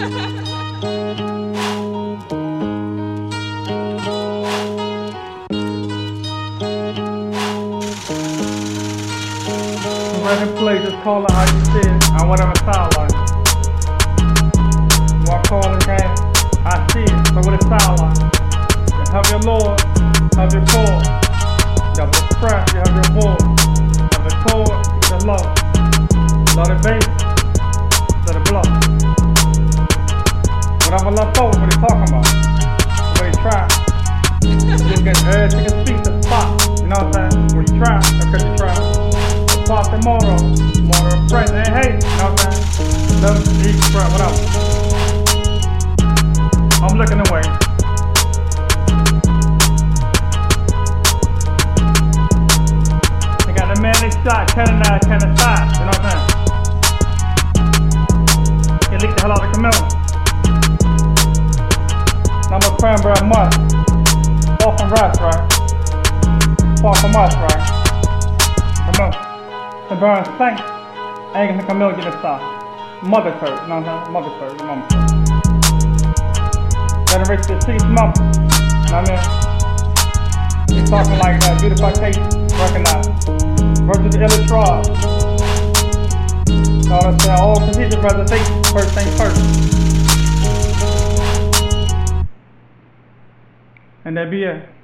Random play, just call it how you see it, on whatever sound like. You want to call it game? I see it, so what it sound like. You have your Lord, have your poor. You have your friend, you have your war. You have your core, you have love. Love the bass, Whatever left over, what he talking about? What he try? You get you can speak the spot. You know what I'm saying? When you try, because you try. Spot tomorrow, tomorrow friends ain't hate. You know what I'm saying? Them eat, spread, whatever. I'm looking away. They got the man they shot, 10 and 9, 10 and 5. You know what I'm saying? He leaked the hell out of Camilla. Cranberry must. Far from rest, right? Far from us, right? Come on. The burn stank. Ain't gonna Camille get it stopped. Mother's hurt, you know what I'm saying? Mother's hurt, your mama's hurt. Better reach the city's mama. You know what I mean? He's talking like that, beautification, recognize. Versus the illustrate. You know what I'm saying? All strategic presentation, first thing first. And it.